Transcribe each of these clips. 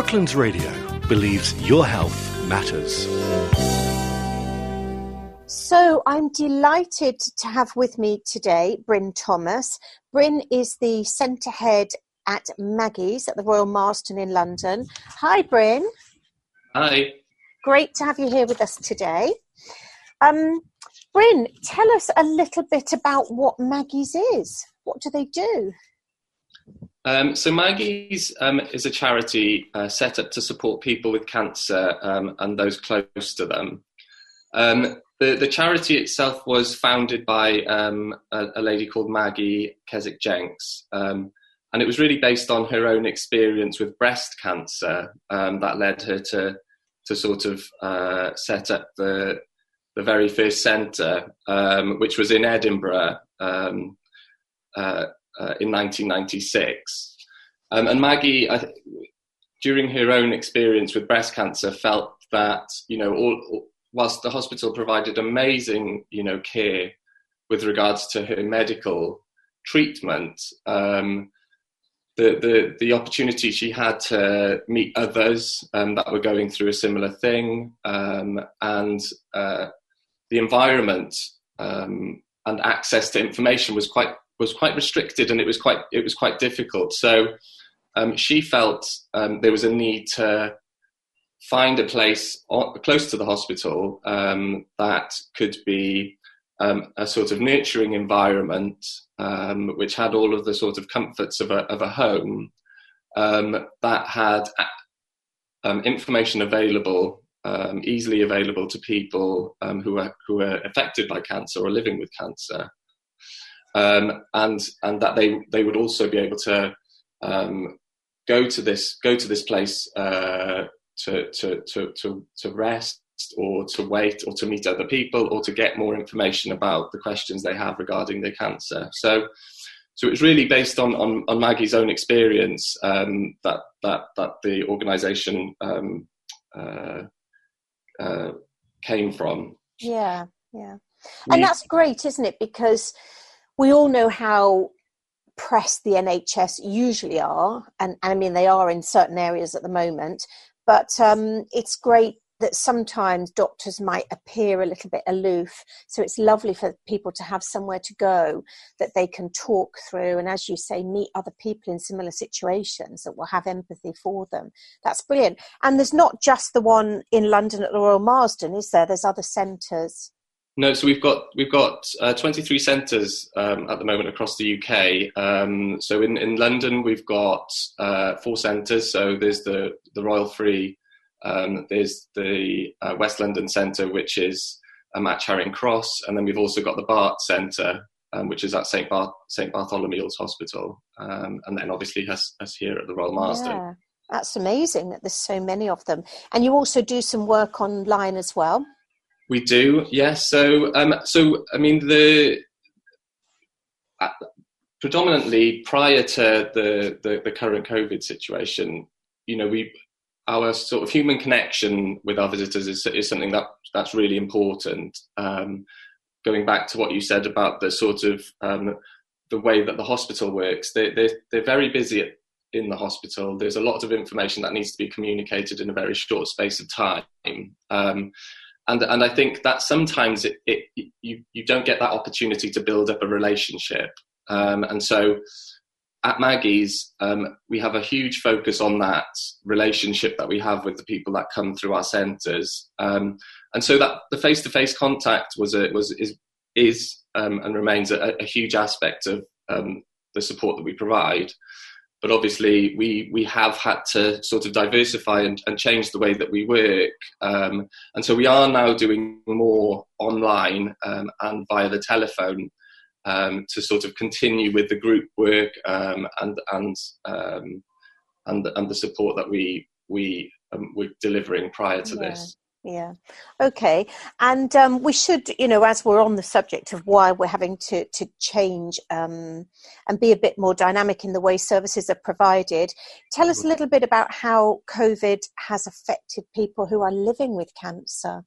Brooklands Radio believes your health matters. So I'm delighted to have with me today Bryn Thomas. Bryn is the centre head at Maggie's at the Royal Marsden in London. Hi, Bryn. Hi. Great to have you here with us today. Um, Bryn, tell us a little bit about what Maggie's is. What do they do? Um, so Maggie's um, is a charity uh, set up to support people with cancer um, and those close to them. Um, the, the, charity itself was founded by um, a, a, lady called Maggie Keswick Jencks, um, and it was really based on her own experience with breast cancer that led her to to sort of uh, set up the the very first centre, which was in Edinburgh. Uh, uh, in 1996. Um, and Maggie, during her own experience with breast cancer, felt that you know, all, whilst the hospital provided amazing you know care with regards to her medical treatment, um, the, the the opportunity she had to meet others um, that were going through a similar thing, um, and uh, the environment um, and access to information was quite was quite restricted and it was quite it was quite difficult. So um, she felt um, there was a need to find a place close to the hospital um, that could be um, a sort of nurturing environment, um, which had all of the sort of comforts of a, of a home, um, that had information available easily available to people who are who are affected by cancer or living with cancer, um, and and that they they would also be able to um, go to this go to this place uh, to, to to to to rest or to wait or to meet other people or to get more information about the questions they have regarding their cancer. So. So it's really based on, on, on Maggie's own experience um, that, that, that the organisation um, uh, uh, came from. Yeah, yeah. And that's great, isn't it? Because we all know how pressed the NHS usually are, and, and I mean they are in certain areas at the moment. But um, it's great that sometimes doctors might appear a little bit aloof. So it's lovely for people to have somewhere to go that they can talk through and, as you say, meet other people in similar situations that will have empathy for them. That's brilliant. And there's not just the one in London at the Royal Marsden, is there? There's other centres. No, so we've got we've got uh, 23 centres um, at the moment across the UK. Um, so in, in London we've got uh, four centres. So there's the the Royal Free, um, there's the uh, West London Centre, which is um, at Charing Cross, and then we've also got the Bart Centre, um, which is at St Bar- St Bartholomew's Hospital, um, and then obviously us, us here at the Royal Marsden. Yeah, that's amazing that there's so many of them, and you also do some work online as well. We do, yes. So, um, so I mean, the uh, predominantly prior to the, the, the current COVID situation, you know, we our sort of human connection with our visitors is, is something that that's really important. Um, going back to what you said about the sort of um, the way that the hospital works, they, they, they're very busy in the hospital. There's a lot of information that needs to be communicated in a very short space of time. Um, and and I think that sometimes it, it you you don't get that opportunity to build up a relationship, um, and so at Maggie's um, we have a huge focus on that relationship that we have with the people that come through our centres, um, and so that the face to face contact was a, was is is um, and remains a, a, huge aspect of um, the support that we provide but obviously we we have had to sort of diversify and, and change the way that we work um, and so we are now doing more online um, and via the telephone um, to sort of continue with the group work um, and and um, and and the support that we we um, were delivering prior to yeah. this yeah. Okay. And um, we should you know as we're on the subject of why we're having to to change um, and be a bit more dynamic in the way services are provided tell us a little bit about how covid has affected people who are living with cancer.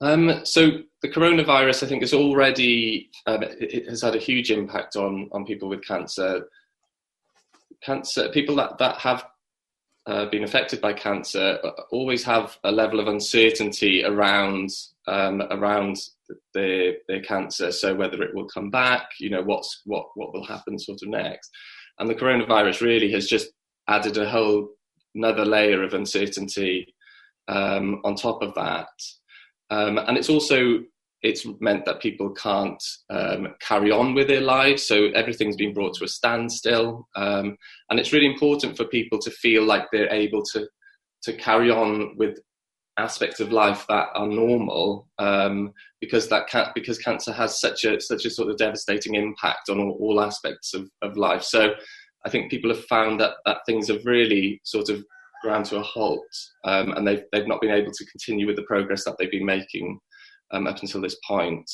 Um, so the coronavirus i think has already um, it has had a huge impact on on people with cancer. Cancer people that that have uh, been affected by cancer always have a level of uncertainty around um, around their their cancer. So whether it will come back, you know, what's what what will happen sort of next, and the coronavirus really has just added a whole another layer of uncertainty um, on top of that, um, and it's also it's meant that people can't um, carry on with their lives. So everything's been brought to a standstill. Um, and it's really important for people to feel like they're able to, to carry on with aspects of life that are normal um, because that can, because cancer has such a such a sort of devastating impact on all, all aspects of, of life. So I think people have found that, that things have really sort of ground to a halt um, and they've, they've not been able to continue with the progress that they've been making um, up until this point.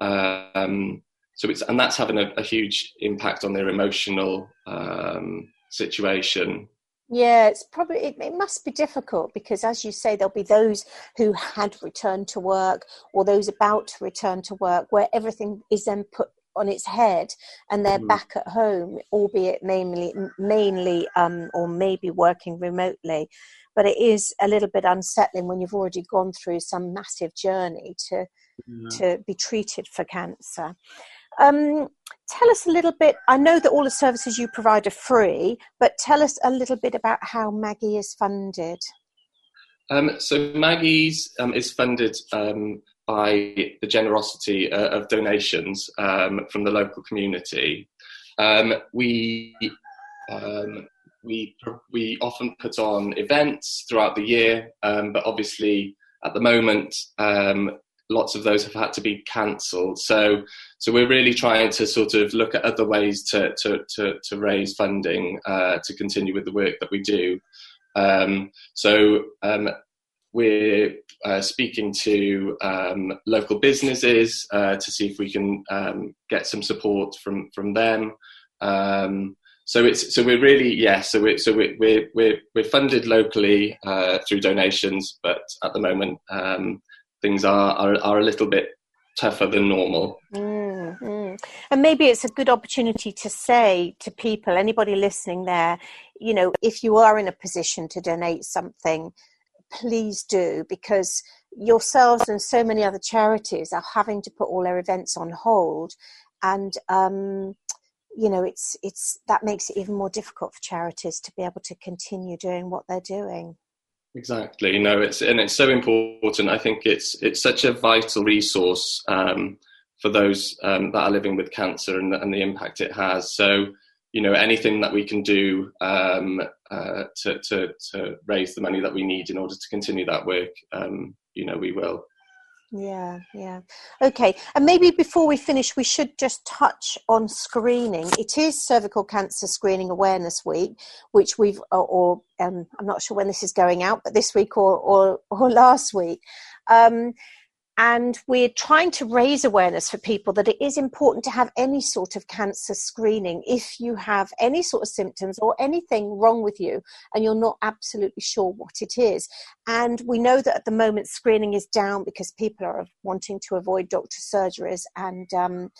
Um, so it's and that's having a, a huge impact on their emotional um, situation. Yeah, it's probably it, it, must be difficult because, as you say, there'll be those who had returned to work or those about to return to work, where everything is then put on its head and they're mm. back at home, albeit mainly mainly um, or maybe working remotely but it is a little bit unsettling when you've already gone through some massive journey to yeah. to be treated for cancer. Um, tell us a little bit. I know that all the services you provide are free, but tell us a little bit about how Maggie is funded. Um, so Maggie's um, is funded um, by the generosity uh, of donations um, from the local community. Um, we um, we we often put on events throughout the year, um, but obviously at the moment, um, lots of those have had to be cancelled. So so we're really trying to sort of look at other ways to to to, to raise funding uh, to continue with the work that we do. Um, so we're uh, speaking to um, local businesses uh, to see if we can um, get some support from from them. Um, so it's so we're really yeah so we're so we're we're we're, we're funded locally uh, through donations but at the moment um, things are, are are a little bit tougher than normal mm-hmm. and maybe it's a good opportunity to say to people anybody listening there you know if you are in a position to donate something please do because yourselves and so many other charities are having to put all their events on hold. And um, you know it's it's that makes it even more difficult for charities to be able to continue doing what they're doing. Exactly. Know it's and it's so important. I think it's it's such a vital resource um, for those um, that are living with cancer and, and, the impact it has. So you know anything that we can do um, uh, to, to, to raise the money that we need in order to continue that work um, you know we will yeah, yeah. Okay. And maybe before we finish, we should just touch on screening. It is Cervical Cancer Screening Awareness Week, which we've, or, or um, I'm not sure when this is going out, but this week or, or, or last week. Um, and we're trying to raise awareness for people that it is important to have any sort of cancer screening if you have any sort of symptoms or anything wrong with you and you're not absolutely sure what it is. And we know that at the moment screening is down because people are wanting to avoid doctor surgeries and um,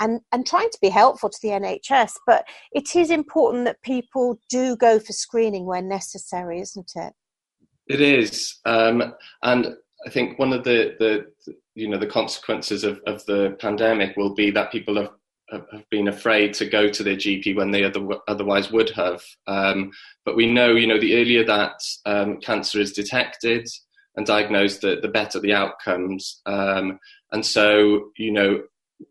and, and trying to be helpful to the NHS. But it is important that people do go for screening where necessary, isn't it? It is, um, and I think one of the, the you know the consequences of, of the pandemic will be that people have have been afraid to go to their GP when they other, otherwise would have. Um, but we know, you know, the earlier that um, cancer is detected and diagnosed, the, the better the outcomes. Um, and so, you know,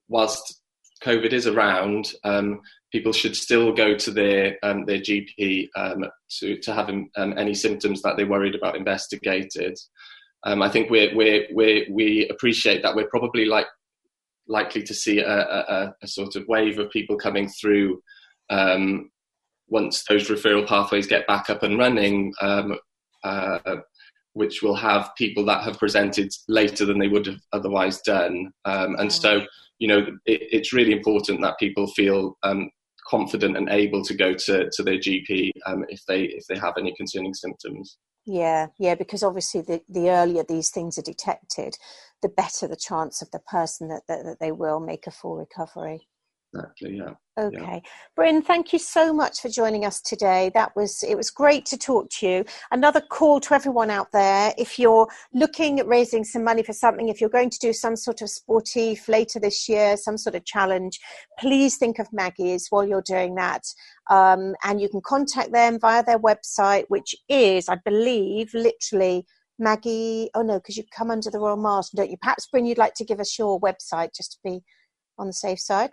whilst COVID is around, um, people should still go to their um, their GP um, to to have any symptoms that they're worried about investigated. Um, I think we we we we appreciate that we're probably like likely to see a, a, a sort of wave of people coming through um, once those referral pathways get back up and running, um, uh, which will have people that have presented later than they would have otherwise done. Um, and so, you know, it, it's really important that people feel um, confident and able to go to, to their GP um, if they if they have any concerning symptoms. Yeah, yeah, because obviously the, the earlier these things are detected, the better the chance of the person that, that, that they will make a full recovery. Exactly. Yeah. Okay, yeah. Bryn, thank you so much for joining us today. That was it was great to talk to you. Another call to everyone out there: if you're looking at raising some money for something, if you're going to do some sort of sportif later this year, some sort of challenge, please think of Maggie's while you're doing that. Um, and you can contact them via their website, which is, I believe, literally Maggie. Oh no, because you come under the Royal Marsden, don't you? Perhaps, Bryn, you'd like to give us your website just to be on the safe side.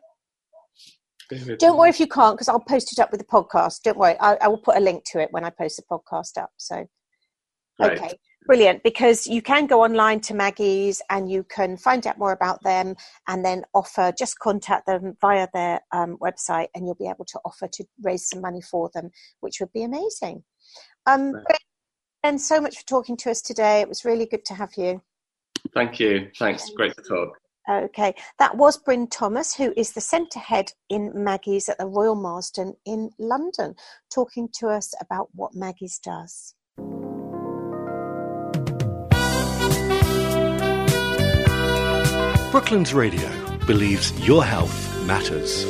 Don't worry if you can't, because I'll post it up with the podcast. Don't worry, I, I, will put a link to it when I post the podcast up. So, right. okay, brilliant. Because you can go online to Maggie's and you can find out more about them, and then offer. Just contact them via their um, website, and you'll be able to offer to raise some money for them, which would be amazing. Um, right. Ben, so much for talking to us today. It was really good to have you. Thank you. Thanks. Great to talk. Okay, that was Bryn Thomas, who is the centre head in Maggie's at the Royal Marsden in London, talking to us about what Maggie's does. Brooklands Radio believes your health matters.